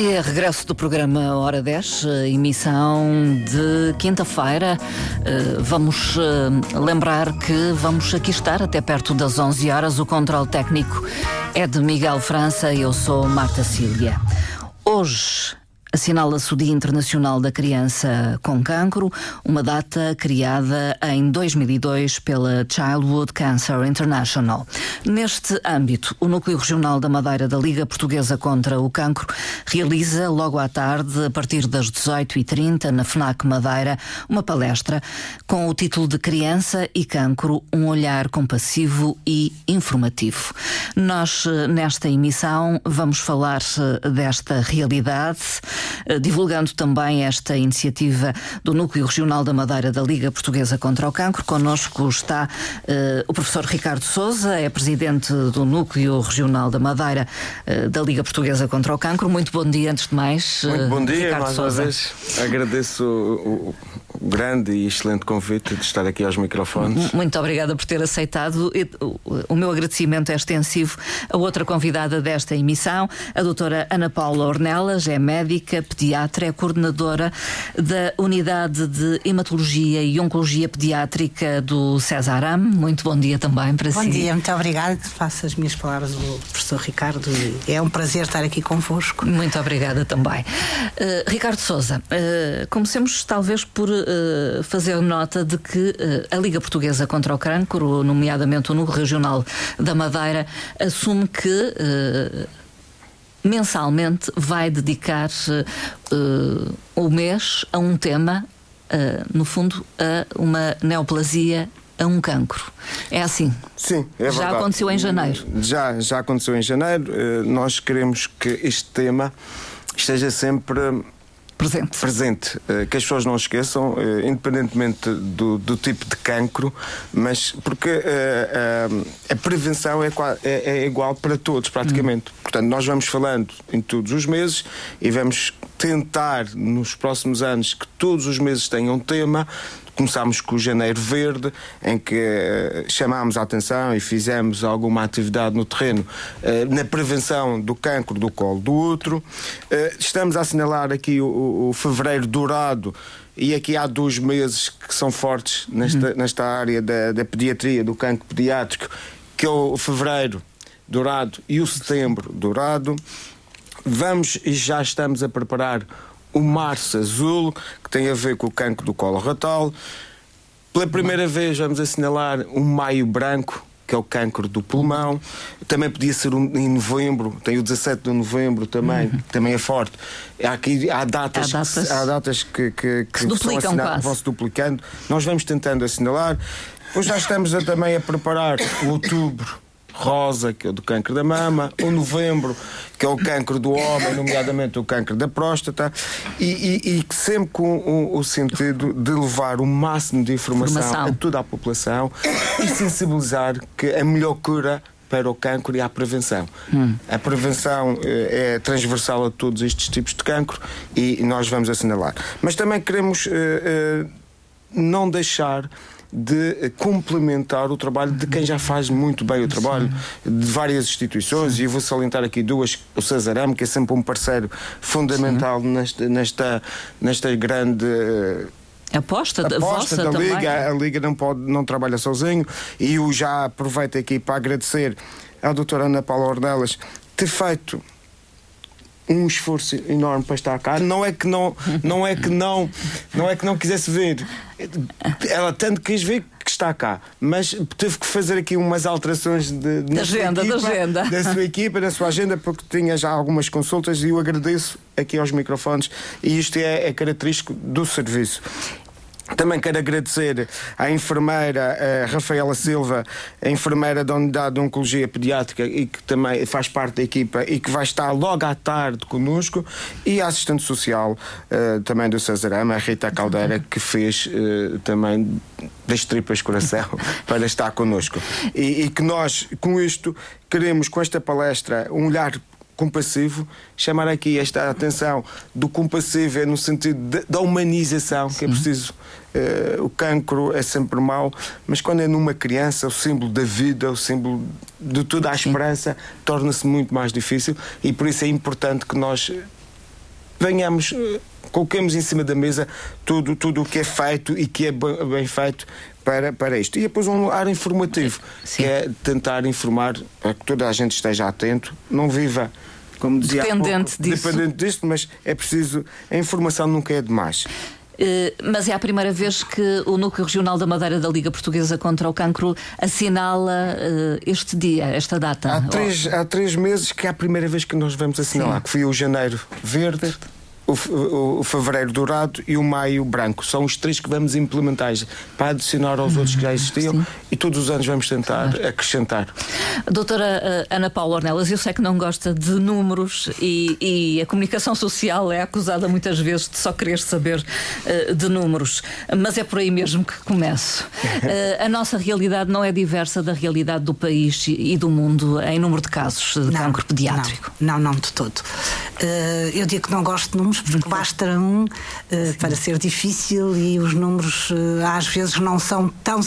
dia, regresso do programa Hora 10, eh, emissão de quinta-feira. Eh, vamos eh, lembrar que vamos aqui estar até perto das 11 horas. O controle técnico é de Miguel França e eu sou Marta Cília. Hoje Assinala-se o Dia Internacional da Criança com Cancro, uma data criada em 2002 pela Childhood Cancer International. Neste âmbito, o Núcleo Regional da Madeira da Liga Portuguesa contra o Cancro realiza, logo à tarde, a partir das 18h30, na FNAC Madeira, uma palestra com o título de Criança e Cancro, um olhar compassivo e informativo. Nós, nesta emissão, vamos falar eh, desta realidade eh, divulgando também esta iniciativa do Núcleo Regional da Madeira da Liga Portuguesa contra o Cancro. Connosco está uh, o professor Ricardo Souza, é presidente do Núcleo Regional da Madeira uh, da Liga Portuguesa contra o Cancro. Muito bom dia, antes de mais. Muito bom dia, Ricardo mais Souza. uma vez. Agradeço o, o grande e excelente convite de estar aqui aos microfones. Muito obrigada por ter aceitado. O meu agradecimento é extensivo a outra convidada desta emissão, a doutora Ana Paula Ornelas, é médica, pediatra, é coordenadora da Unidade de Hematologia e Oncologia Pediátrica do César Am. Muito bom dia também para bom si. Bom dia, muito obrigada. Faço as minhas palavras do professor Ricardo. É um prazer estar aqui convosco. Muito obrigada também. Uh, Ricardo Souza, uh, comecemos talvez por uh, fazer nota de que a Liga Portuguesa contra o Cancro, nomeadamente o Núcleo Regional da Madeira, assume que mensalmente vai dedicar o mês a um tema, no fundo, a uma neoplasia a um cancro. É assim? Sim, é Já verdade. aconteceu em janeiro? Já, já aconteceu em janeiro. Nós queremos que este tema esteja sempre presente. Presente. Eh, que as pessoas não esqueçam, eh, independentemente do, do tipo de cancro, mas porque eh, a prevenção é, é, é igual para todos, praticamente. Hum. Portanto, nós vamos falando em todos os meses e vamos tentar nos próximos anos que todos os meses tenham um tema Começámos com o Janeiro Verde, em que uh, chamámos a atenção e fizemos alguma atividade no terreno uh, na prevenção do cancro do colo do útero. Uh, estamos a assinalar aqui o, o, Fevereiro Dourado. E aqui há dois meses que são fortes nesta, uhum. nesta área da, da pediatria, do cancro pediátrico, que é o Fevereiro Dourado e o Setembro Dourado. Vamos e já estamos a preparar o Março Azul, que tem a ver com o cancro do colo retal. Pela primeira vez vamos assinalar o Maio Branco, que é o cancro do pulmão. Também podia ser um, em novembro, tem o 17 de novembro também, uhum. que também é forte. Há, aqui, há datas, há datas, que, há datas que, que, que, que se duplicam vão se duplicando. Nós vamos tentando assinalar. Depois já estamos a, também a preparar o outubro rosa, que é o do câncer da mama, o novembro, que é o câncer do homem, nomeadamente o câncer da próstata, e, e, e sempre com o, o, sentido de levar o máximo de informação, informação, a toda a população e sensibilizar que a melhor cura para o cancro e a prevenção. Hum. A prevenção eh, é transversal a todos estes tipos de cancro e nós vamos assinalar. Mas também queremos eh, eh, não deixar de complementar o trabalho de quem já faz muito bem o trabalho, Sim. de várias instituições, Sim. e vou salientar aqui duas, o Cesarame, que é sempre um parceiro fundamental nesta, nesta, nesta grande. Aposta, aposta da Liga. Também. A Liga não, pode, não trabalha sozinho e eu já aproveito aqui para agradecer à doutora Ana Paula Ornelas ter feito um esforço enorme para estar cá. Não é que não, não é que não, não é que não quisesse ver. Ela tanto quis ver que está cá, mas teve que fazer aqui umas alterações de, da agenda, equipa, da agenda, da sua equipa, da sua agenda, porque tinha já algumas consultas e eu agradeço aqui aos microfones e isto é, é característico do serviço. Também quero agradecer à enfermeira a Rafaela Silva, enfermeira da Unidade de Oncologia Pediátrica e que também faz parte da equipa e que vai estar logo à tarde conosco, e à assistente social uh, também do Cesarama, a Rita Caldeira, que fez uh, também das tripas coração para estar connosco. E, e que nós, com isto, queremos, com esta palestra, um olhar compassivo, chamar aqui esta atenção do compassivo é no sentido de, da humanização, Sim. que é preciso. Uh, o cancro é sempre mau, mas quando é numa criança, o símbolo da vida, o símbolo de toda a esperança, torna-se muito mais difícil e por isso é importante que nós venhamos coloquemos em cima da mesa tudo, tudo o que é feito e que é bem feito para, para isto. E depois um ar informativo, Sim. que é tentar informar para que toda a gente esteja atento, não viva. Como dizia dependente pouco, disso. Dependente disto, mas é preciso. A informação nunca é demais. Uh, mas é a primeira vez que o Núcleo Regional da Madeira da Liga Portuguesa contra o Cancro assinala uh, este dia, esta data. Há três, oh. há três meses que é a primeira vez que nós vamos assinalar, Sim. que foi o janeiro verde. verde o, o, fevereiro dourado e o maio branco. São os três que vamos implementar para adicionar aos outros que já existiam Sim. e todos os anos vamos tentar claro. acrescentar. Doutora eh, Ana Paula Ornelas, eu sei que não gosta de números e, e, a comunicação social é acusada muitas vezes de só querer saber uh, de números, mas é por aí mesmo que começo. Uh, a nossa realidade não é diversa da realidade do país e do mundo em número de casos de não, cancro pediátrico. Não, não, não de todo. Uh, eu digo que não gosto de números porque basta um uh, para ser difícil e os números uh, às vezes não são tão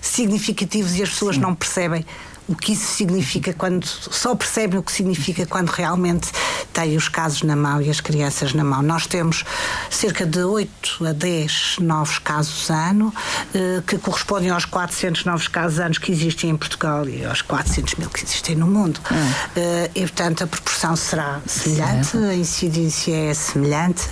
significativos e as pessoas Sim. não percebem o que isso significa quando só percebem o que significa quando realmente têm os casos na mão e as crianças na mão. Nós temos cerca de 8 a 10 novos casos ano, eh, que correspondem aos 400 novos casos anos que existem em Portugal e aos 400 mil que existem no mundo. Hum. Eh, e, portanto, a proporção será semelhante, a incidência é semelhante,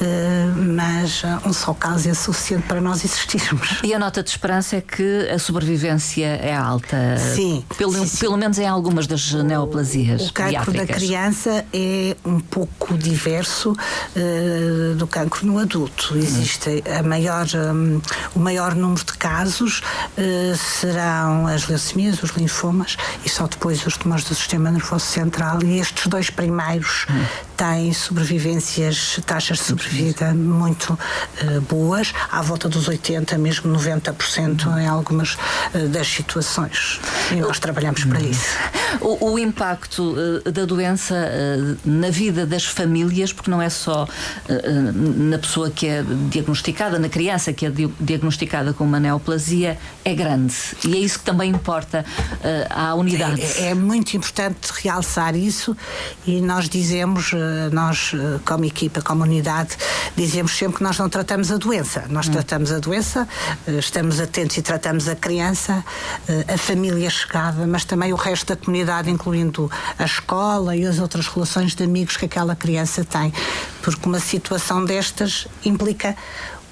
eh, mas um só caso é suficiente para nós existirmos. E a nota de esperança é que a sobrevivência é alta. Sim. Pelo, sim, sim. pelo menos em algumas das neoplasias. O cancro da criança é um pouco diverso uh, do cancro no adulto. Existe a maior, um, o maior número de casos uh, serão as leucemias, os linfomas e só depois os tumores do sistema nervoso central. E estes dois primeiros hum. têm sobrevivências, taxas de sobrevida muito uh, boas, à volta dos 80, mesmo 90% hum. em algumas das situações. E nós trabalhamos para isso. O, o impacto uh, da doença uh, na vida das famílias, porque não é só uh, na pessoa que é diagnosticada, na criança que é diagnosticada com uma neoplasia, é grande. E é isso que também importa à unidade. É, é, muito importante realçar isso e nós dizemos, nós como equipa, como unidade, dizemos sempre que nós não tratamos a doença. Nós hum. tratamos a doença, estamos atentos e tratamos a criança, a família chegada mas também o resto da comunidade, incluindo a escola e as outras relações de amigos que aquela criança tem. Porque uma situação destas implica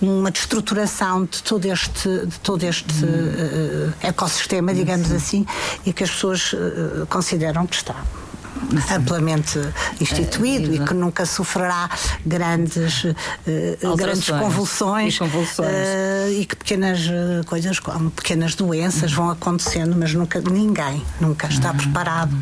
uma destruturação de todo este, de todo este uh, ecossistema, digamos assim, e que as pessoas uh, consideram que está amplamente instituído é, e que nunca sofrerá grandes, uh, grandes convulsões, e, convulsões. Uh, e que pequenas coisas, como pequenas doenças, vão acontecendo, mas nunca ninguém nunca está uhum. preparado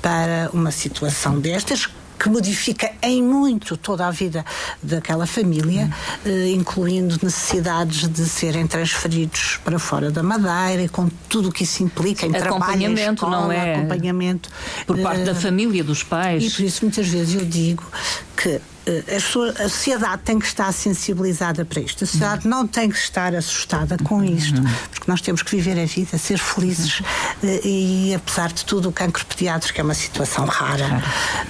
para uma situação destas que modifica em muito toda a vida daquela família, eh, incluindo necessidades de serem transferidos para fora da Madeira, com tudo o que isso implica em acompanhamento, trabalho, escola, não é? acompanhamento por parte da eh, família, dos pais. E por isso muitas vezes eu digo que a sociedade tem que estar sensibilizada para isto. A sociedade não tem que estar assustada com isto, porque nós temos que viver a vida, ser felizes eh, e, apesar de tudo, o cancro pediátrico é uma situação rara.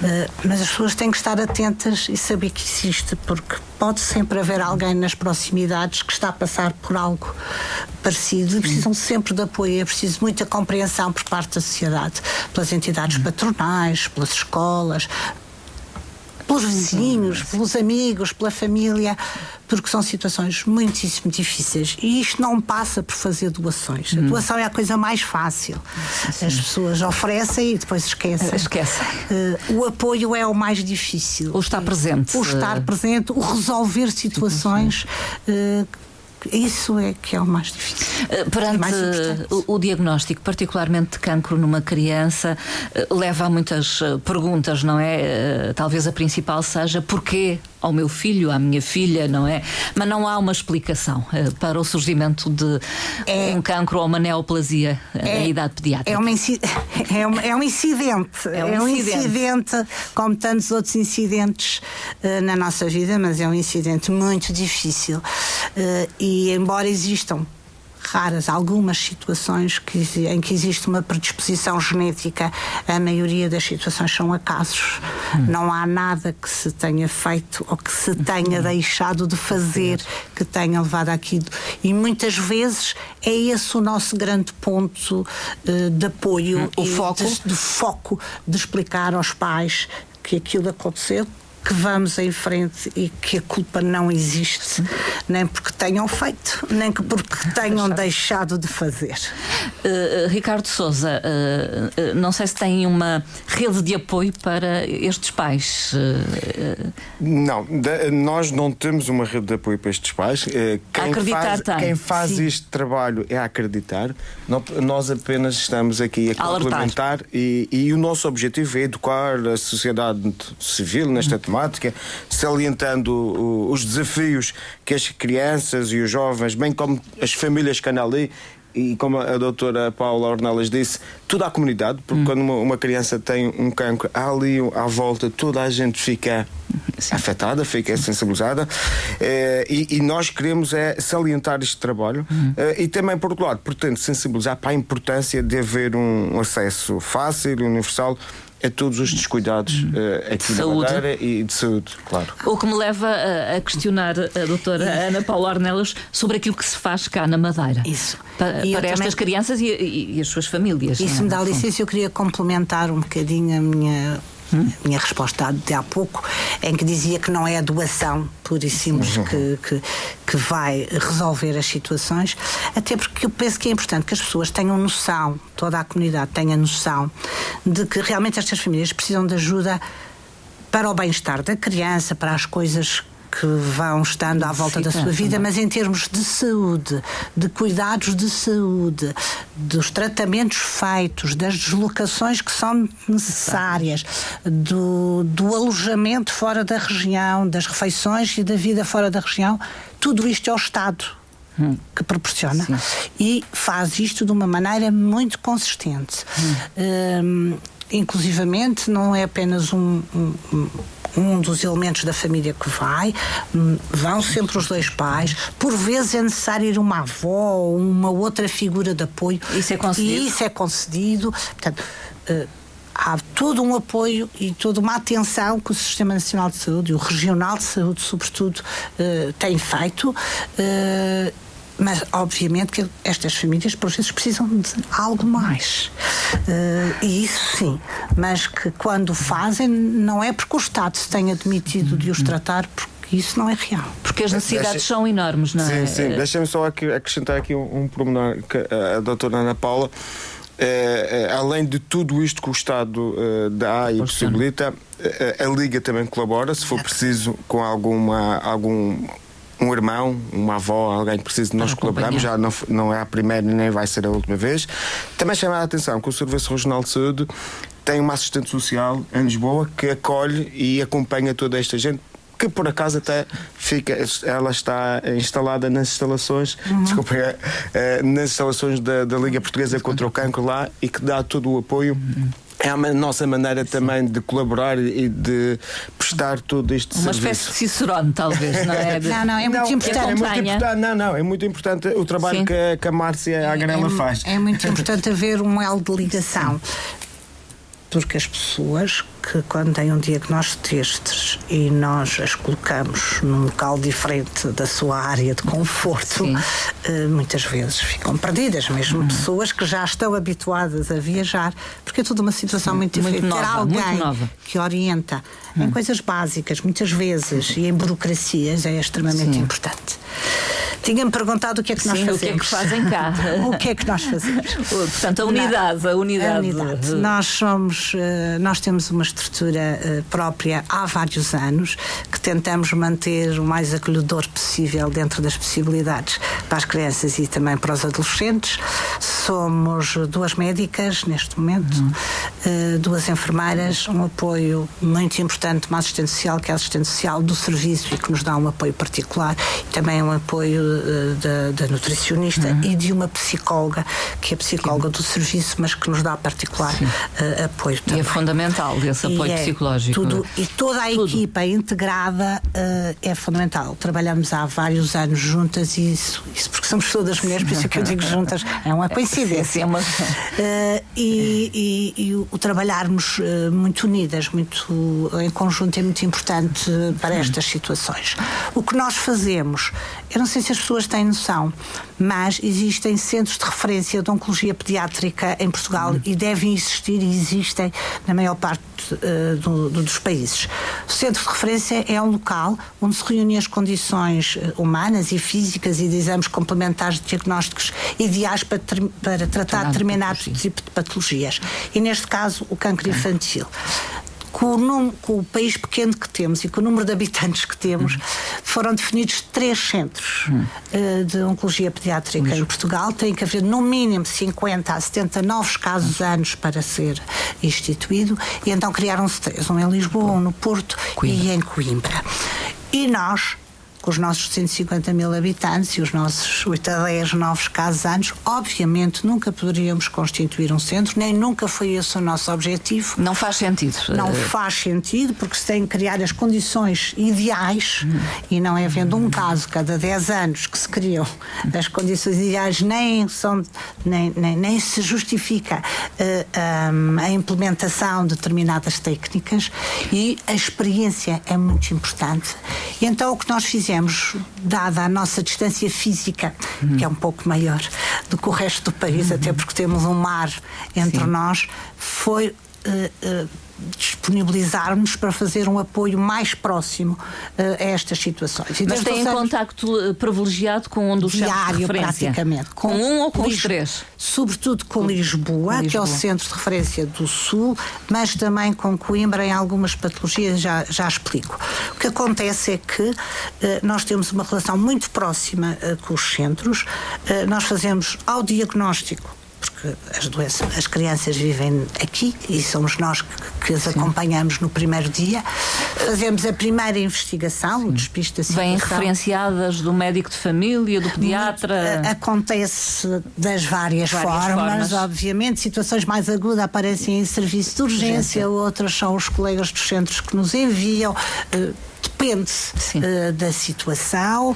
Eh, mas as pessoas têm que estar atentas e saber que existe, porque pode sempre haver alguém nas proximidades que está a passar por algo parecido e precisam sempre de apoio. É preciso muita compreensão por parte da sociedade, pelas entidades patronais, pelas escolas, pelos vizinhos, pelos amigos, pela família, porque são situações muitíssimo difíceis. E isto não passa por fazer doações. A hum. doação é a coisa mais fácil. As pessoas oferecem e depois esquecem. Esquecem. Uh, o apoio é o mais difícil. O estar presente. O estar presente, o resolver situações. Isso é que é o mais difícil. Uh, perante mais o, o, diagnóstico, particularmente de cancro numa criança, uh, leva a muitas uh, perguntas, não é? Talvez a principal seja porquê ao meu filho, à minha filha, não é? Mas não há uma explicação para o surgimento de é, um cancro ou uma neoplasia é, na idade pediátrica. É, uma é, uma, é um incidente. É um, é um incidente. incidente. como tantos outros incidentes na nossa vida, mas é um incidente muito difícil. e embora existam raras algumas situações que, em que existe uma predisposição genética, a maioria das situações são acasos. Hum. Não há nada que se tenha feito ou que se tenha hum. deixado de fazer que tenha levado àquilo. E muitas vezes é esse o nosso grande ponto uh, de apoio, o foco, de, de foco de explicar aos pais que aquilo aconteceu, que vamos em frente e que a culpa não existe, nem porque tenham feito, nem que porque tenham deixado de fazer. Uh, Ricardo Souza, uh, uh, não sei se tem uma rede de apoio para estes pais. Não, de, nós não temos uma rede de apoio para estes pais. Quem acreditar faz. Quem faz Sim. este trabalho é acreditar. Nós apenas estamos aqui a complementar e, e, o nosso objetivo é educar a sociedade civil nesta temática temática, salientando os desafios que as crianças e os jovens, bem como as famílias que andam ali, e como a doutora Paula Ornelas disse, toda a comunidade, porque hum. quando uma, uma, criança tem um cancro, ali à volta toda a gente fica Sim. afetada, fica sensibilizada eh, e, e, nós queremos é salientar este trabalho hum. eh, e também, por outro lado, portanto, sensibilizar para a importância de haver um acesso fácil e universal a todos os descuidados uh, aqui na Madeira e de saúde, claro. O que me leva a, a questionar a doutora Ana Paula Ornelas sobre aquilo que se faz cá na Madeira. Isso. para estas também... crianças e, e, e, as suas famílias. Isso é? me dá licença, eu queria complementar um bocadinho a minha a minha resposta de há pouco, em que dizia que não é a doação pura e simples uhum. que, que, que, vai resolver as situações, até porque eu penso que é importante que as pessoas tenham noção, toda a comunidade tenha noção, de que realmente estas famílias precisam de ajuda para o bem-estar da criança, para as coisas que vão estando à volta da sua vida, mas em termos de saúde, de cuidados de saúde, dos tratamentos feitos, das deslocações que são necessárias, do, do alojamento fora da região, das refeições e da vida fora da região, tudo isto é o Estado hum. que proporciona Sim. e faz isto de uma maneira muito consistente. Hum. Hum, inclusivamente, não é apenas um, um um dos elementos da família que vai, hum, vão sempre os dois pais, por vezes é necessário ir uma avó ou uma outra figura de apoio. Isso é concedido. E isso é concedido. Portanto, uh, há todo um apoio e toda uma atenção que o Sistema Nacional de Saúde e o Regional de Saúde, sobretudo, uh, tem feito. Mas, obviamente, que estas famílias, por vezes, precisam de algo mais. Uh, e isso sim. Mas que quando fazem, não é porque o Estado se tenha admitido de os tratar, porque isso não é real. Porque as necessidades Deixa... são enormes, não é? Sim, sim. Deixa-me só aqui, acrescentar aqui um, um pormenor que a, a doutora Ana Paula. É, é, além de tudo isto que o Estado dá e possibilita, a Liga também colabora, se for preciso, com alguma, algum um irmão, uma avó, alguém que precisa de nós colaborarmos, já não, não é a primeira nem vai ser a última vez. Também chamar a atenção que o Serviço Regional de Saúde tem uma assistente social em Lisboa que acolhe e acompanha toda esta gente que por acaso até fica, ela está instalada nas instalações, uhum. desculpa, é, é, nas instalações da, da Liga Portuguesa contra o Cancro lá e que dá todo o apoio. Uhum é a nossa maneira também de colaborar e de prestar todo este Uma serviço. Uma espécie de cicerone, talvez, não é? Não, não, é muito não, importante. É muito importante. Não, não, é muito importante o trabalho Sim. que a, que a Márcia Agrela é, faz. É muito importante haver um elo de ligação. Porque as pessoas que quando têm um diagnóstico destes e nós as colocamos num local diferente da sua área de conforto, uh, muitas vezes ficam perdidas, mesmo uhum. pessoas que já estão habituadas a viajar, porque é toda uma situação Sim, muito diferente. Muito nova, Ter alguém que orienta uhum. em coisas básicas, muitas vezes, e em burocracias, é extremamente Sim. importante. Tinha-me perguntado o que é que nós fazemos. O que é que fazem cá? o que é que nós fazemos? Portanto, a unidade, a unidade. A unidade. Nós somos, eh, nós temos uma estrutura uh, própria há vários anos que tentamos manter o mais acolhedor possível dentro das possibilidades para as crianças e também para os adolescentes. Somos duas médicas neste momento, uhum. uh, duas enfermeiras, um apoio muito importante, uma assistente social, que é a assistente social do serviço e que nos dá um apoio particular, e também um apoio uh, da, nutricionista uhum. e de uma psicóloga, que é psicóloga do serviço, mas que nos dá particular uh, apoio também. E é fundamental esse apoio e é psicológico. Tudo, e toda a tudo. equipa integrada uh, é fundamental. Trabalhamos há vários anos juntas e isso, isso porque somos todas mulheres, por isso é que eu digo juntas, é uma coincidência. Sim, e, e, e, o trabalharmos muito unidas, muito em conjunto é muito importante para estas situações. O que nós fazemos, eu não sei se as pessoas têm noção, mas existem centros de referência de oncologia pediátrica em Portugal uhum. e devem existir e existem na maior parte uh, do, do, dos países. O centro de referência é um local onde se reúnem as condições eh, humanas e físicas e de exames complementares de diagnósticos ideais para, para tratar determinado tipo de patologias. E neste caso, o câncer infantil com o, com o, país pequeno que temos e com o número de habitantes que temos, foram definidos três centros uh, de oncologia pediátrica em Portugal. Tem que haver no mínimo 50 a 70 novos casos anos para ser instituído. E então criaram-se três: um em Lisboa, um no Porto Coimbra. e em Coimbra. E nós com os nossos 150 mil habitantes e os nossos 8 a 10 novos casos anos, obviamente nunca poderíamos constituir um centro, nem nunca foi esse o nosso objetivo. Não faz sentido. Não uh... faz sentido, porque se tem que criar as condições ideais hum. e não é havendo um caso cada 10 anos que se criam as condições ideais, nem, são, nem, nem, nem se justifica uh, eh, um, a implementação de determinadas técnicas e a experiência é muito importante. E então o que nós fizemos fizemos, dada a nossa distância física, uhum. que é um pouco maior do que o resto do país, uhum. até porque temos um mar entre Sim. nós, foi uh, disponibilizarmos para fazer um apoio mais próximo uh, a estas situações. E Mas têm contacto privilegiado com um dos diário, praticamente. Com, com, um ou com os três? Sobretudo com Lisboa, Lisboa, que é o centro de referência do Sul, mas também com Coimbra em algumas patologias, já, já explico. O que acontece é que uh, nós temos uma relação muito próxima com os centros, nós fazemos ao diagnóstico porque as doenças, as crianças vivem aqui e somos nós que, que as Sim. acompanhamos no primeiro dia. Fazemos a primeira investigação, Sim. situação. Vêm referenciadas do médico de família, do pediatra? Muito, acontece das várias, várias formas, formas, obviamente. Situações mais agudas aparecem em serviço de urgência, urgência. outras são os colegas dos centros que nos enviam. Uh, depende uh, da situação.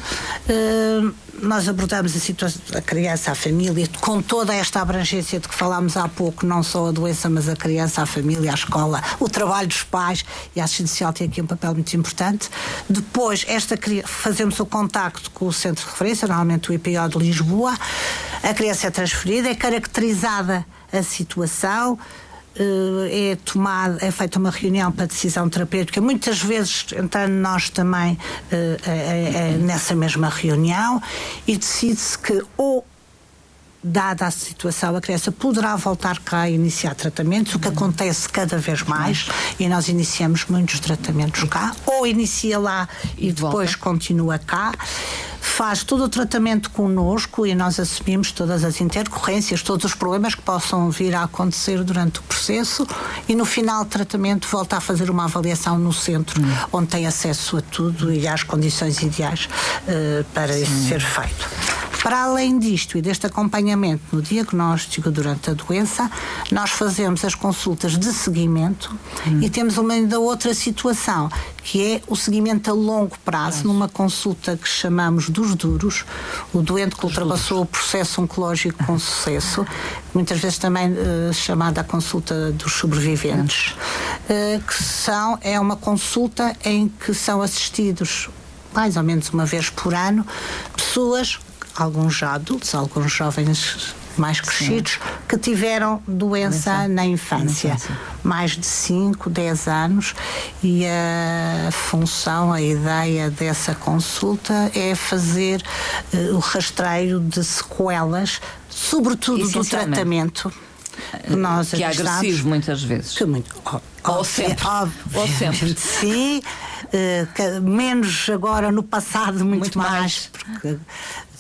Uh, nós abordamos a situação da criança, a família, com toda esta abrangência de que falámos há pouco, não só a doença, mas a criança, a família, a escola, o trabalho dos pais e a assistência social tem aqui um papel muito importante. Depois, esta, fazemos o contacto com o centro de referência, normalmente o IPO de Lisboa. A criança é transferida, é caracterizada a situação, é tomada, é feita uma reunião para decisão terapêutica, muitas vezes entrando nós também é, é, é nessa mesma reunião e decide-se que ou dada a situação, a criança poderá voltar cá a iniciar tratamentos, o que acontece cada vez mais, e nós iniciamos muitos tratamentos cá, ou inicia lá e depois continua cá faz todo o tratamento connosco e nós assumimos todas as intercorrências, todos os problemas que possam vir a acontecer durante o processo e no final do tratamento volta a fazer uma avaliação no centro, hum. onde tem acesso a tudo e às condições ideais uh, para Sim. isso ser feito. Para além disto e deste acompanhamento no diagnóstico durante a doença, nós fazemos as consultas de seguimento hum. e temos uma ainda outra situação, que é o seguimento a longo prazo, numa consulta que chamamos dos duros, o doente que ultrapassou o processo oncológico com sucesso, muitas vezes também uh, chamada a consulta dos sobreviventes, uh, que são, é uma consulta em que são assistidos mais ou menos uma vez por ano, pessoas alguns já adultos, alguns jovens mais crescidos Sim. que tiveram doença na infância, na infância, mais de 5, 10 anos, e a função, a ideia dessa consulta é fazer uh, o rastreio de sequelas, sobretudo do tratamento. Que, nós que é agressivo muitas vezes. Que muito, ou sempre. Ou sempre. Sim, uh, menos agora no passado, muito, muito mais, mais, porque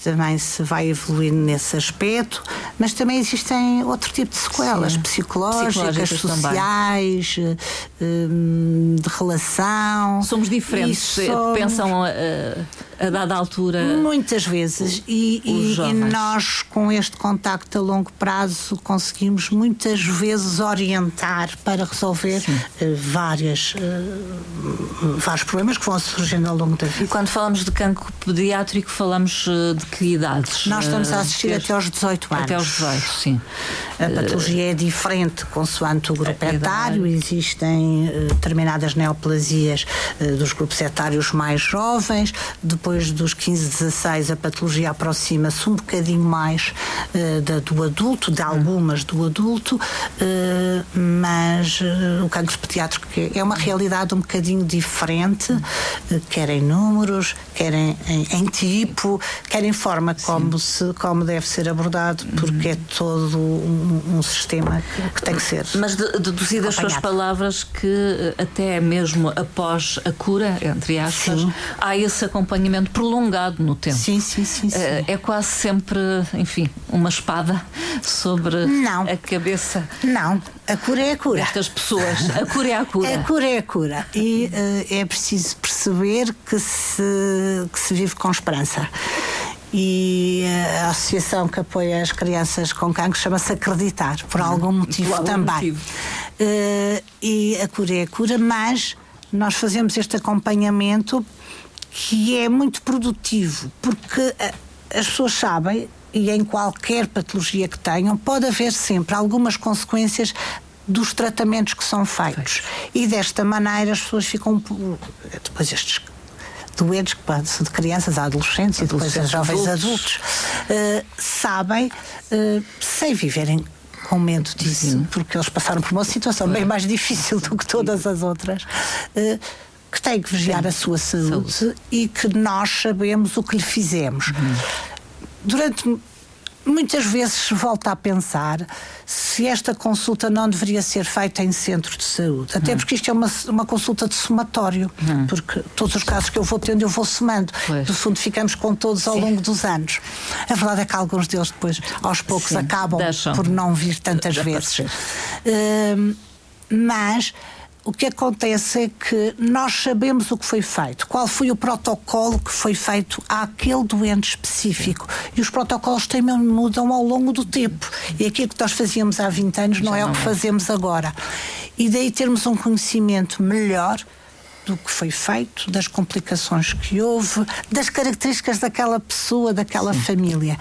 também se vai evoluindo nesse aspecto, mas também existem outro tipo de sequelas Sim. psicológicas, sociais, também. Eh, de relação. Somos diferentes, eh, somos... pensam uh, a dada altura. Muitas vezes. E, e, e, nós, com este contacto a longo prazo, conseguimos muitas vezes orientar para resolver uh, várias, uh, vários problemas que vão surgindo ao longo da vida. Quando falamos de cancro pediátrico, falamos uh, de que idades? Nós estamos a assistir até aos 18 anos. Até aos 18, sim. A patologia é diferente consoante o grupo etário. Existem determinadas neoplasias dos grupos etários mais jovens. Depois dos 15, 16, a patologia aproxima-se um bocadinho mais da, do adulto, de algumas do adulto, mas o cancro pediátrico é uma realidade um bocadinho diferente, quer em números, quer em, em, em tipo, quer em forma como, se, como deve ser abordado, porque é todo um, um sistema que, tem que ser. Mas deduzido as suas palavras que até mesmo após a cura, entre aspas, Sim. há esse acompanhamento prolongado no tempo. Sim, sim, sim. sim. É, é quase sempre, enfim, uma espada sobre Não. a cabeça. Não, a cura é a cura. Estas pessoas, a cura é a cura. A cura é a cura. E uh, é preciso perceber que se, que se vive com esperança e eh, a associação que apoia as crianças com cancro chama-se Acreditar, por algum motivo por algum também. Motivo. Uh, e a cura é a cura, mas nós fazemos este acompanhamento que é muito produtivo, porque as pessoas sabem, e em qualquer patologia que tenham, pode haver sempre algumas consequências dos tratamentos que são feitos. E desta maneira as pessoas ficam. Depois estes doentes, que passam de crianças a adolescentes, e depois a jovens adultos, adultos uh, sabem, uh, sem viverem com medo disso, Sim. porque eles passaram por uma situação bem mais difícil do que todas as outras. Uh, que tem que vigiar Sim. a sua saúde, saúde, e que nós sabemos o que lhe fizemos. Uhum. Durante muitas vezes volta a pensar se esta consulta não deveria ser feita em centro de saúde. Até uhum. porque isto é uma, uma consulta de somatório, uhum. porque todos os casos que eu vou tendo, eu vou somando. Pois. No fundo, ficamos com todos ao Sim. longo dos anos. A verdade é que alguns deles depois, aos poucos, Sim. acabam Deixam. por não vir tantas vezes. Uh, mas o que acontece é que nós sabemos o que foi feito, qual foi o protocolo que foi feito àquele doente específico. E os protocolos também mudam ao longo do tempo. E aquilo que nós fazíamos há 20 anos não é o que fazemos agora. E daí termos um conhecimento melhor do que foi feito, das complicações que houve, das características daquela pessoa, daquela Sim. família.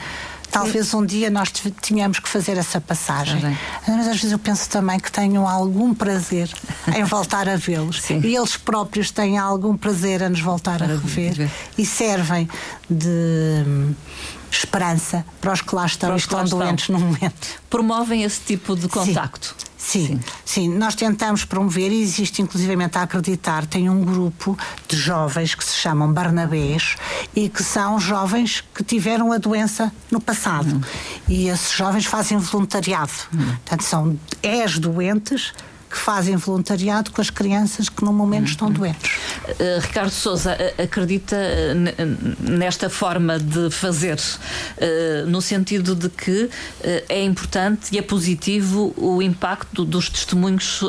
Talvez um dia nós tenhamos que fazer essa passagem. Mas às vezes eu penso também que tenham algum prazer em voltar a vê-los. E eles próprios têm algum prazer a nos voltar a rever. E servem de hum, esperança para os que lá estão e estão doentes no momento. Promovem esse tipo de contacto. Sim. Sim, sim, nós tentamos promover e existe inclusivamente a acreditar, tem um grupo de jovens que se chamam Barnabés e que são jovens que tiveram a doença no passado. Uhum. E esses jovens fazem voluntariado. Uhum. Portanto, são 10 doentes que fazem voluntariado com as crianças que no momento estão uhum. doentes. Uh, Ricardo Souza acredita eh, nesta forma de fazer, uh, no sentido de que uh, é importante e é positivo o impacto dos testemunhos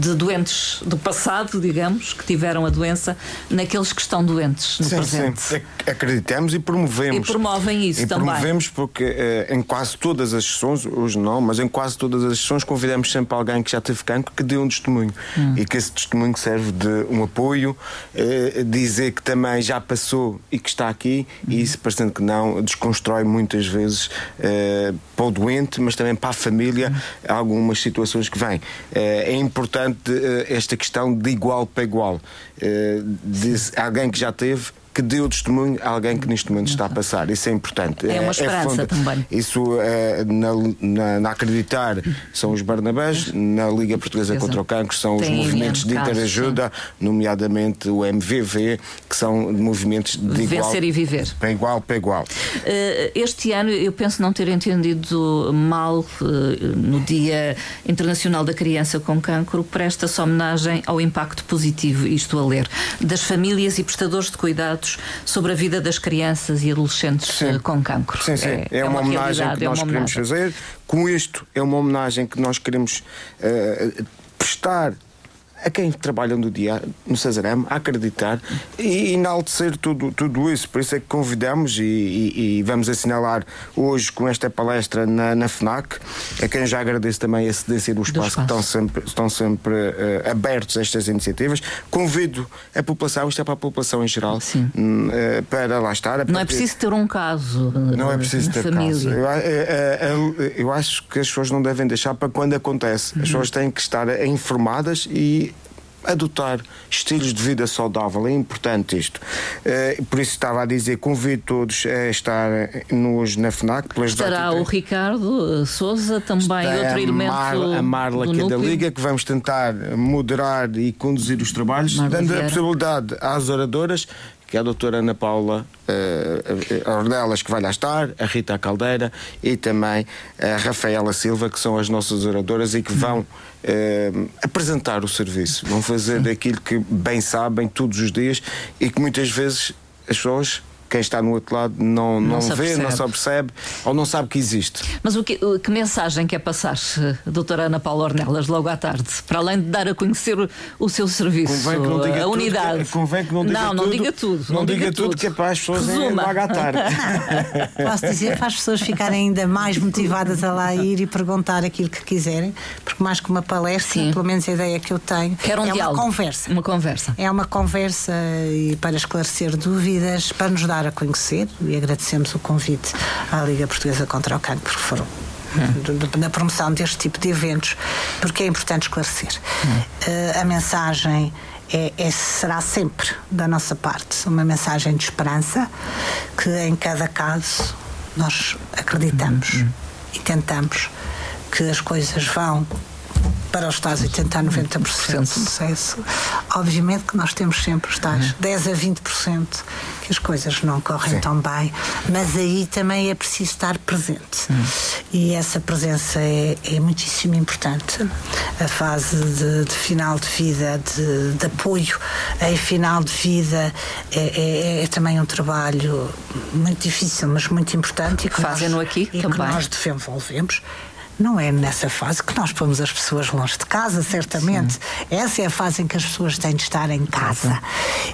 de doentes do passado, digamos, que tiveram a doença, naqueles que estão doentes no sim, presente. Sim, acreditamos e promovemos. E promovem isso e também. Promovemos porque em quase todas as sessões, hoje não, mas em quase todas as sessões convidamos sempre alguém que já teve cancro que dê um testemunho hum. e que esse testemunho serve de um apoio, eh, dizer que também já passou e que está aqui, hum. e isso, parecendo que não, desconstrói muitas vezes eh, para o doente, mas também para a família, hum. algumas situações que vêm. Eh, é importante eh, esta questão de igual para igual, eh, de alguém que já teve que deu testemunho a alguém que neste momento está a passar. Isso é importante. É uma é esperança é também. Isso é, na, na, na, Acreditar são os Barnabés, na Liga Portuguesa Exato. contra o Cancro são os movimentos de interajuda, nomeadamente o MVV, que são movimentos de Vencer igual. e viver. Para igual, para igual. Uh, este ano, eu penso não ter entendido mal, uh, no Dia Internacional da Criança com Cancro, presta-se homenagem ao impacto positivo, isto a ler, das famílias e prestadores de cuidados sobre a vida das crianças e adolescentes sim. Eh, com cancro. Sim, sim. É, é, é uma, uma, homenagem que é nós queremos fazer. Com isto, é uma homenagem que nós queremos uh, prestar a quem trabalha no dia no Cesarame a acreditar e enaltecer tudo, tudo isso. Por isso é que convidamos e, e, e vamos assinalar hoje com esta palestra na, na, FNAC, a quem já agradeço também a cedência do espaço, do espaço. que estão sempre, estão sempre uh, abertos a estas iniciativas. Convido a população, isto é para a população em geral, uh, para lá estar. Não é preciso ter um caso. Não é preciso ter família. caso. Eu, eu, eu acho que as pessoas não devem deixar para quando acontece. As pessoas têm que estar informadas e adotar estilos de vida saudável. É importante isto. Uh, por isso estava a dizer, convido todos a estar nos na FNAC. Estará o Ricardo eh, Souza, também Está outro a elemento. Mar, a Marla, que é da Liga, que vamos tentar moderar e conduzir os trabalhos, Marla dando Vieira. a possibilidade às oradoras que é a doutora Ana Paula uh, Ornelas, que vai lá estar, a Rita Caldeira e também a Rafaela Silva, que são as nossas oradoras e que vão uh, apresentar o serviço, vão fazer aquilo que bem sabem todos os dias e que muitas vezes as pessoas quem está no outro lado não, não, não vê, não só percebe ou não sabe que existe. Mas o que, que mensagem quer passar, doutora Ana Paula Ornelas, logo à tarde, para além de dar a conhecer o, o seu serviço, convém que não diga a tudo, unidade? Que, convém que não diga não, tudo. Não, diga tudo. Não, não diga, diga tudo, que é para as pessoas irem logo à tarde. Posso dizer para as pessoas ficarem ainda mais motivadas a lá ir e perguntar aquilo que quiserem, porque mais que uma palestra, Sim. pelo menos a ideia que eu tenho, Quero um é diálogo, uma conversa. Uma conversa. É uma conversa e para esclarecer dúvidas, para nos dar dar a conhecer e agradecemos o convite à Liga Portuguesa contra o Cancro, porque foram na promoção deste tipo de eventos, porque é importante esclarecer. Uh, a mensagem é, é, será sempre da nossa parte uma mensagem de esperança que em cada caso nós acreditamos e tentamos que as coisas vão para os tais 80 a 90% de sucesso, obviamente que nós temos sempre os tais 10 a 20% que as coisas não correm Sim. tão bem, mas aí também é preciso estar presente. E essa presença é, é muitíssimo importante. A fase de, de final de vida, de, de, apoio em final de vida, é, é, é, também um trabalho muito difícil, mas muito importante. E que Fazem-no aqui e também. que nós desenvolvemos não é nessa fase que nós pomos as pessoas longe de casa, certamente. Sim. Essa é a fase em que as pessoas têm de estar em casa.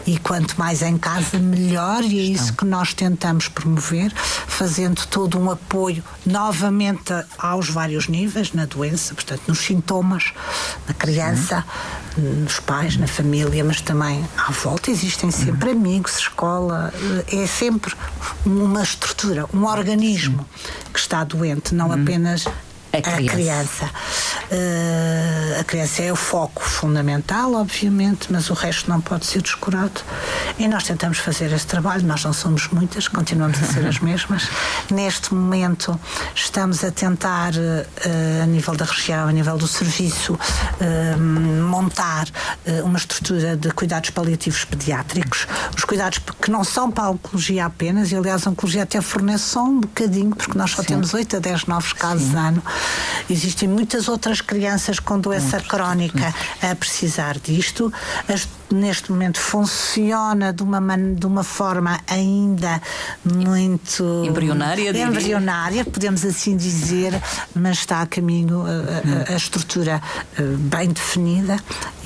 E quanto mais em casa, melhor, e é isso que nós tentamos promover, fazendo todo um apoio novamente aos vários níveis na doença, portanto, nos sintomas, na criança, Sim. nos pais, na família, mas também à volta existem sempre uhum. amigos, escola, é sempre uma estrutura, um organismo que está doente, não uhum. apenas a criança. A criança. Uh, a criança é o foco fundamental, obviamente, mas o resto não pode ser descurado. E nós tentamos fazer esse trabalho. Nós não somos muitas, continuamos a ser as mesmas. Neste momento, estamos a tentar, uh, a nível da região, a nível do serviço, uh, montar uma estrutura de cuidados paliativos pediátricos. Os cuidados que não são para a oncologia apenas, e aliás, a oncologia até fornece só um bocadinho, porque nós só Sim. temos 8 a 10 novos casos Sim. ano Existem muitas outras crianças com doença crónica a precisar disto. As neste momento funciona de uma, man, de uma forma ainda muito embrionária, embrionária podemos assim dizer, mas está a caminho a, a, a estrutura eh, bem definida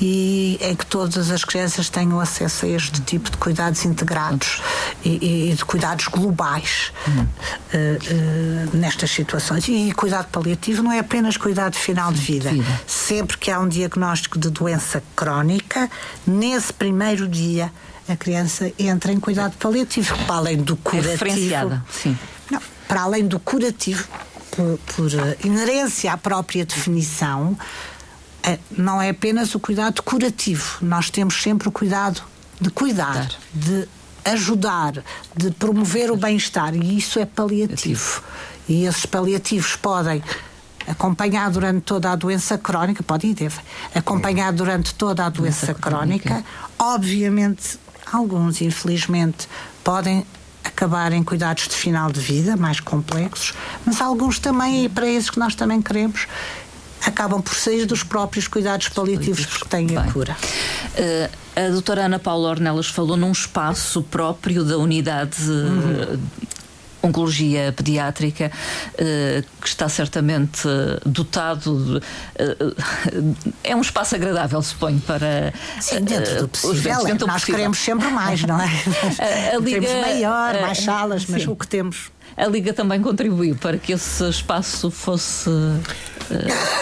e em que todas as crianças tenham acesso a este tipo de cuidados integrados e, e de cuidados globais uh, uh, nestas situações. E cuidado paliativo não é apenas cuidado final de vida. Sempre que há um diagnóstico de doença crónica, nesse primeiro dia a criança entra em cuidado paliativo, para além do é curativo. É sim. Não, para além do curativo, por, por inerência à própria definição, é, não é apenas o cuidado curativo. Nós temos sempre o cuidado de cuidar, de ajudar, de promover o bem-estar. E isso é paliativo. E esses paliativos podem acompanhar durante toda a doença crónica, pode e deve, acompanhar durante toda a doença, doença crónica. crónica. Obviamente, alguns, infelizmente, podem acabar em cuidados de final de vida mais complexos, mas alguns também, e para esses que nós também queremos, acabam por sair dos próprios cuidados paliativos porque têm a cura. Uh, a doutora Ana Paula Ornelas falou num espaço próprio da unidade. Uhum Oncologia Pediátrica, que está certamente dotado. De, é um espaço agradável, suponho, para. Sim, dentro do possível. Dentro nós possível. queremos sempre mais, não é? A, a Liga, queremos maior, mais salas, mas sim. o que temos a Liga também contribuiu para que esse espaço fosse uh,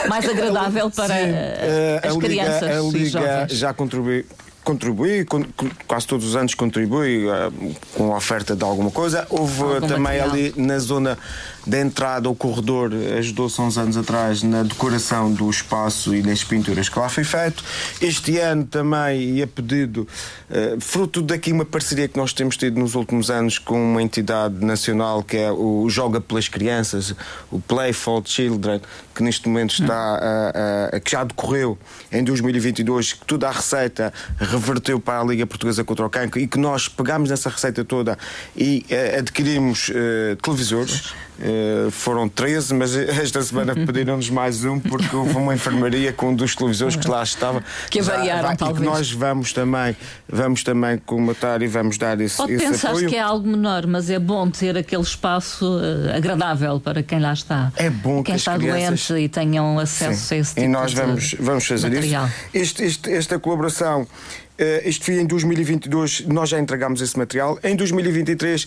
mais agradável para Sim, uh, as a crianças. Liga, a Liga já contribuiu contribui, quase todos os anos contribui uh, com a oferta de alguma coisa. Houve Algum também material. ali na zona da entrada ao corredor, ajudou-se uns anos atrás na decoração do espaço e nas pinturas que lá foi feito. Este ano também, e a pedido, uh, fruto daqui uma parceria que nós temos tido nos últimos anos com uma entidade nacional que é o Joga pelas Crianças, o Play for Children, que neste momento está, uh, uh, que já decorreu em 2022, que toda a receita reverteu para a Liga Portuguesa contra o Cancro e que nós pegámos nessa receita toda e adquirimos televisores. Uh, foram 13, mas esta semana pediram-nos mais um porque houve uma enfermaria com um dos televisores que lá estava. Que variaram, vai, talvez. E que nós vamos também, vamos também comatar e vamos dar esse, Pode esse pensar apoio. que é algo menor, mas é bom ter aquele espaço uh, agradável para quem lá está. É bom quem que está crianças... doente e tenham acesso Sim. a esse tipo E nós vamos, vamos fazer material. isso. Este, este, esta colaboração Uh, isto foi em 2022, nós já entregámos esse material. Em 2023,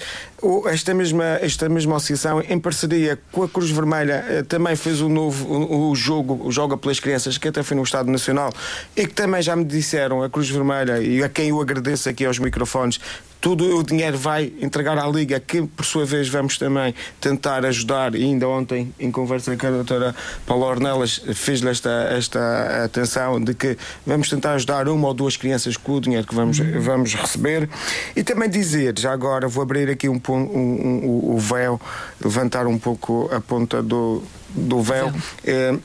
esta mesma, esta mesma associação, em parceria com a Cruz Vermelha, uh, também fez o novo o, jogo, o Joga pelas Crianças, que até foi no Estado Nacional, e que também já me disseram, a Cruz Vermelha, e a quem eu agradeço aqui aos microfones, todo o dinheiro vai entregar à Liga, que por sua vez vamos também tentar ajudar. E ainda ontem, em conversa com a doutora Paula Ornelas, fiz-lhe esta, esta atenção de que vamos tentar ajudar uma ou duas crianças com o dinheiro que vamos, uhum. vamos receber. E também dizer, já agora vou abrir aqui um, um, um, o véu, levantar um pouco a ponta do, do véu. É,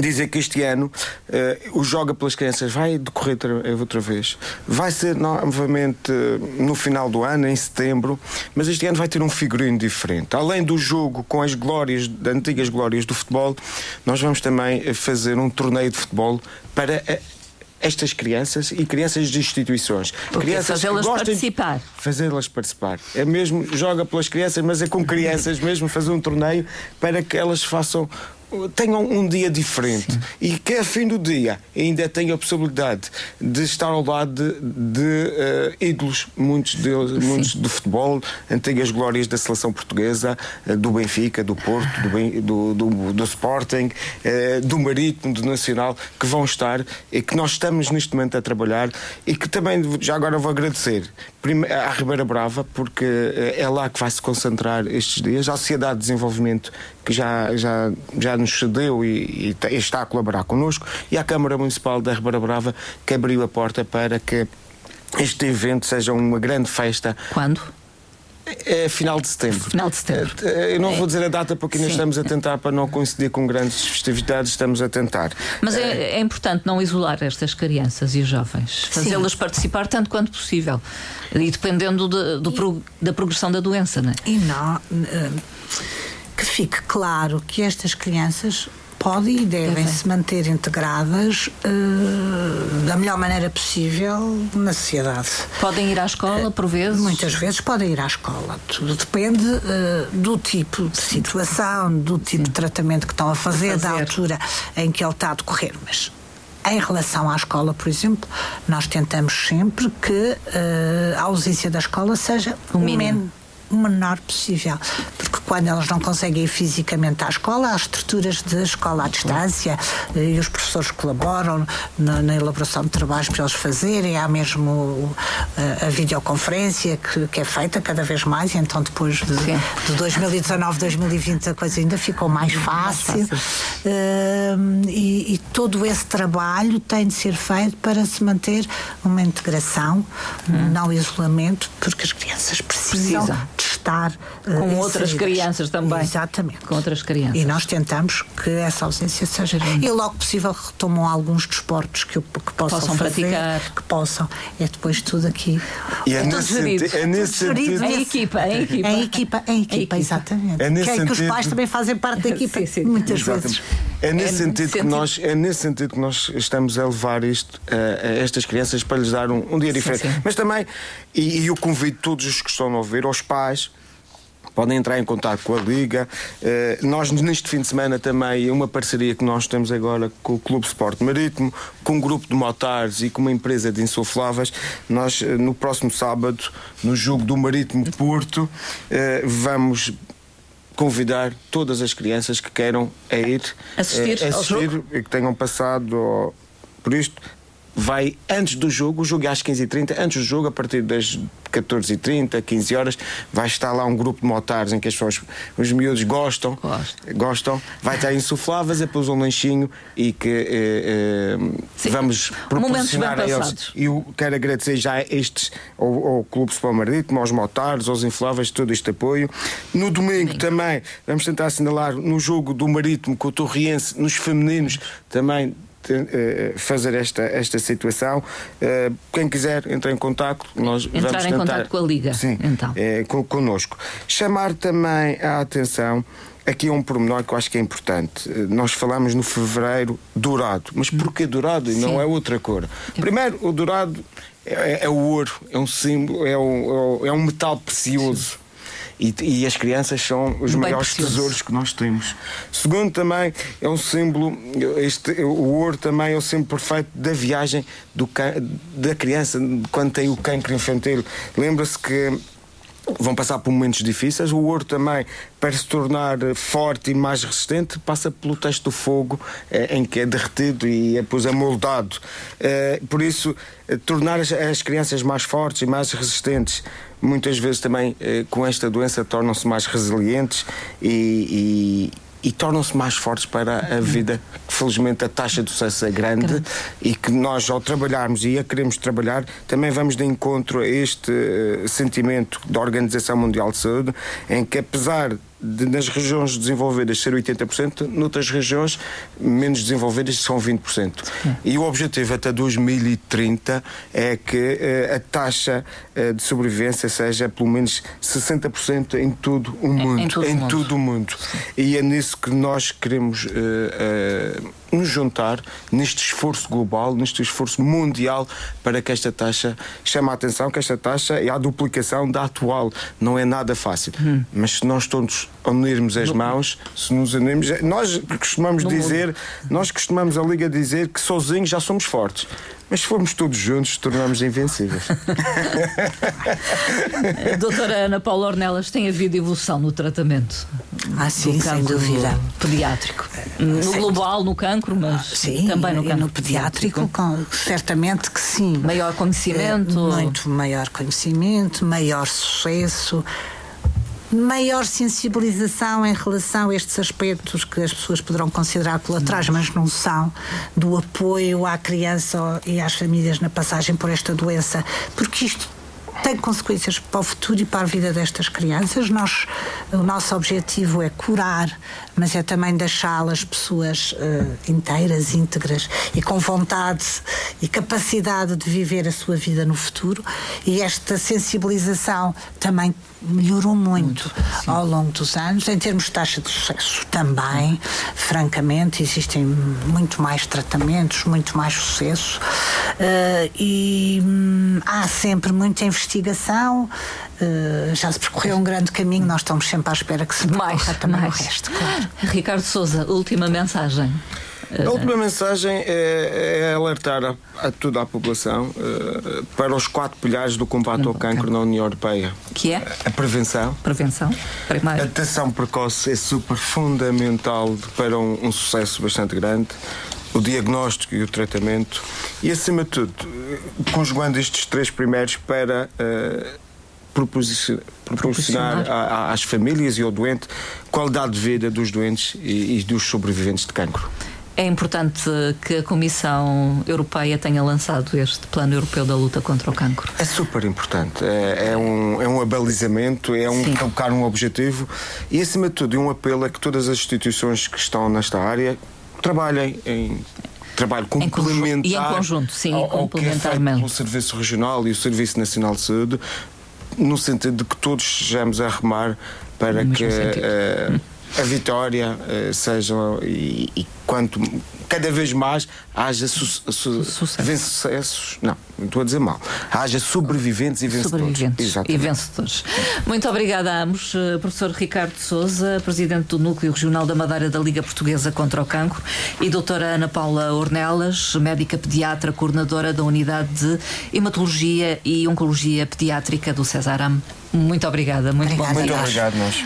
dizer que este ano uh, o Joga pelas Crianças vai decorrer outra vez. Vai ser novamente uh, no final do ano, em setembro, mas este ano vai ter um figurino diferente. Além do jogo com as glórias, das antigas glórias do futebol, nós vamos também eh, fazer um torneio de futebol para. Uh, estas crianças e crianças de instituições. crianças fazê-las participar. Fazê-las participar. É mesmo, joga pelas crianças, mas é com crianças mesmo, fazer um torneio para que elas façam tenham um dia diferente. Sim. e que a fim do dia. Ainda tenham a possibilidade de estar ao lado de, de uh, ídolos, muitos deles, muitos do futebol, antigas glórias da seleção portuguesa, uh, do Benfica, do Porto, do, do, do, do Sporting, uh, do Marítimo, do Nacional, que vão estar e que nós estamos neste momento a trabalhar e que também já agora vou agradecer à Ribeira Brava, porque é lá que vai se concentrar estes dias, à Sociedade de Desenvolvimento que já, já, já nos cedeu e, e está a colaborar connosco, e à Câmara Municipal da Ribeira Brava, que abriu a porta para que este evento seja uma grande festa. Quando? É final de setembro. Final de setembro. É, eu não vou dizer a data porque ainda Sim. estamos a tentar para não coincidir com grandes festividades, estamos a tentar. Mas é, é importante não isolar estas crianças e os jovens, fazê-las participar tanto quanto possível e dependendo de, do, e, da progressão da doença, não é? E não. Uh, que fique claro que estas crianças podem e devem se manter integradas uh, da melhor maneira possível na sociedade. Podem ir à escola, por vezes? Muitas vezes podem ir à escola. Tudo depende uh, do tipo de situação, do tipo Sim. de tratamento que estão a fazer, a fazer, da altura em que ele está a decorrer. Mas em relação à escola, por exemplo, nós tentamos sempre que uh, a ausência da escola seja o mínimo o menor possível. Porque quando elas não conseguem ir fisicamente à escola, há estruturas de escola à distância e os professores colaboram na, na elaboração de trabalhos para eles fazerem. Há mesmo a, eh, a videoconferência que, que, é feita cada vez mais, e então depois de, de 2019, 2020 a coisa ainda ficou mais fácil. Mais fácil. Uh, e, e todo esse trabalho tem de ser feito para se manter uma integração, hum. um não isolamento, porque as crianças precisam, precisam estar uh, com outras crianças também. Exatamente. Com outras crianças. E nós tentamos que essa ausência seja. E logo possível retomam alguns desportos que, que possam, possam fazer, praticar. Que possam. É depois tudo aqui. E é, é nesse, sentido, é nesse sentido. Em equipa, em equipa. Em equipa, em equipa, equipa. exatamente. É nesse que, é que os pais também fazem parte da equipa, sim, sim. muitas exatamente. vezes. É nesse, é sentido, sentido, que nós, é nesse sentido que nós estamos a levar isto a, a estas crianças para lhes dar um, um dia diferente. Sim, sim. Mas também, e, e eu convido todos os que estão a ouvir, aos pais, podem entrar em contato com a Liga. Uh, nós, neste fim de semana, também, uma parceria que nós temos agora com o Clube Sport Marítimo, com um grupo de motares e com uma empresa de insufláveis, nós, uh, no próximo sábado, no jogo do Marítimo Porto, uh, vamos convidar todas as crianças que queiram a ir assistir, assistir e que tenham passado por isto vai antes do jogo, o jogo é às 15h30, antes do jogo, a partir das 14h30, 15 horas, vai estar lá um grupo de motares em que as pessoas, os miúdos gostam, Gosto. gostam, vai estar insufláveis, é depois um lanchinho e que eh, eh, vamos proporcionar a eles. E eu quero agradecer já estes, ao, ao Clube Sport Marítimo, aos motares, aos infláveis, todo este apoio. No domingo Sim. também vamos tentar assinalar no jogo do Marítimo com o Torriense, nos femininos, também fazer esta, esta situação. Eh, quem quiser, entre em contato. Nós Entrar vamos em tentar, contato com a Liga. Sim, então. é, connosco. Chamar também a atenção. Aqui é um pormenor que eu acho que é importante. Nós falamos no fevereiro dourado, mas porquê dourado e não é outra cor? Primeiro, o dourado é, é, o ouro, é um símbolo, é um, é um metal precioso. E, e as crianças são os Bem maiores precioso. tesouros que nós temos. Segundo, também é um símbolo, este, o ouro também é o símbolo perfeito da viagem do, da criança quando tem o cancro infantil. Lembra-se que vão passar por momentos difíceis. O ouro também, para se tornar forte e mais resistente, passa pelo teste do fogo, eh, em que é derretido e é depois amoldado. Eh, por isso, eh, tornar as, as, crianças mais fortes e mais resistentes, muitas vezes também com esta doença tornam-se mais resilientes e, e e tornam-se mais fortes para a vida. Felizmente a taxa de sucesso é grande, grande, e que nós, ao trabalharmos e a queremos trabalhar, também vamos de encontro a este uh, sentimento da Organização Mundial de Saúde, em que apesar de, nas regiões desenvolvidas ser 80%, noutras regiões menos desenvolvidas são 20%. É. E o objetivo até 2030 é que uh, a taxa uh, de sobrevivência seja pelo menos 60% em todo o mundo. Em, em, todo, em o mundo. todo o mundo. E é nisso que nós queremos. Uh, nos juntar neste esforço global, neste esforço mundial para que esta taxa chame a atenção, que esta taxa é a duplicação da atual. Não é nada fácil. Hum. Mas se nós todos unirmos as mãos, se nos unirmos, nós costumamos no dizer, mundo. nós costumamos a Liga dizer que sozinhos já somos fortes. Mas se formos todos juntos, tornamos invencíveis. Doutora Ana Paula Ornelas, tem havido evolução no tratamento? Ah, sim, sem dúvida. Pediátrico. No global, no cancro, mas sim, também no cancro. no pediátrico, com, certamente que sim. Maior conhecimento? É, muito maior conhecimento, maior sucesso maior sensibilização em relação a estes aspectos que as pessoas poderão considerar colaterais, mas não são, do apoio à criança e às famílias na passagem por esta doença, porque isto tem consequências para o futuro e para a vida destas crianças. Nós, o nosso objetivo é curar, mas é também deixá-las pessoas uh, inteiras, íntegras e com vontade e capacidade de viver a sua vida no futuro. E esta sensibilização também melhorou muito, muito ao longo dos anos. Em termos de taxa de sucesso, também, francamente, existem muito mais tratamentos, muito mais sucesso. Uh, e hum, há sempre muita investigação. Uh, já se percorreu um grande caminho, nós estamos sempre à espera que se percorra também mais. o resto. Claro. Ricardo Souza, última mensagem. A última mensagem é, é alertar a, a, toda a população uh, para os quatro pilares do combate ao cancro na União Europeia. Que é? A prevenção. Prevenção, primeiro. A detecção precoce é super fundamental para um, um sucesso bastante grande o diagnóstico e o tratamento e, acima de tudo, conjugando estes três primeiros para uh, proporcionar, às famílias e ao doente qualidade de vida dos doentes e, e dos sobreviventes de cancro. É importante que a Comissão Europeia tenha lançado este Plano Europeu da Luta contra o Cancro. É super importante. É, é um, é um abalizamento, é um colocar um objetivo e, acima de tudo, é um apelo a que todas as instituições que estão nesta área trabalhem em trabalho complementar e em conjunto, sim, ao, ao que é feito Serviço Regional e o Serviço Nacional de Saúde, no sentido de que todos sejamos a remar para que uh, a vitória uh, seja e, e quanto cada vez mais haja su, su, sucessos. Não, estou a dizer mal. Haja sobreviventes e vencedores. Sobreviventes Exatamente. e vencedores. Muito obrigada a ambos, eh, professor Ricardo Souza, presidente do Núcleo Regional da Madeira da Liga Portuguesa contra o Cancro, e doutora Ana Paula Ornelas, médica pediatra, coordenadora da Unidade de Hematologia e Oncologia Pediátrica do Cesar Muito obrigada, muito obrigada. Muito obrigado, nós.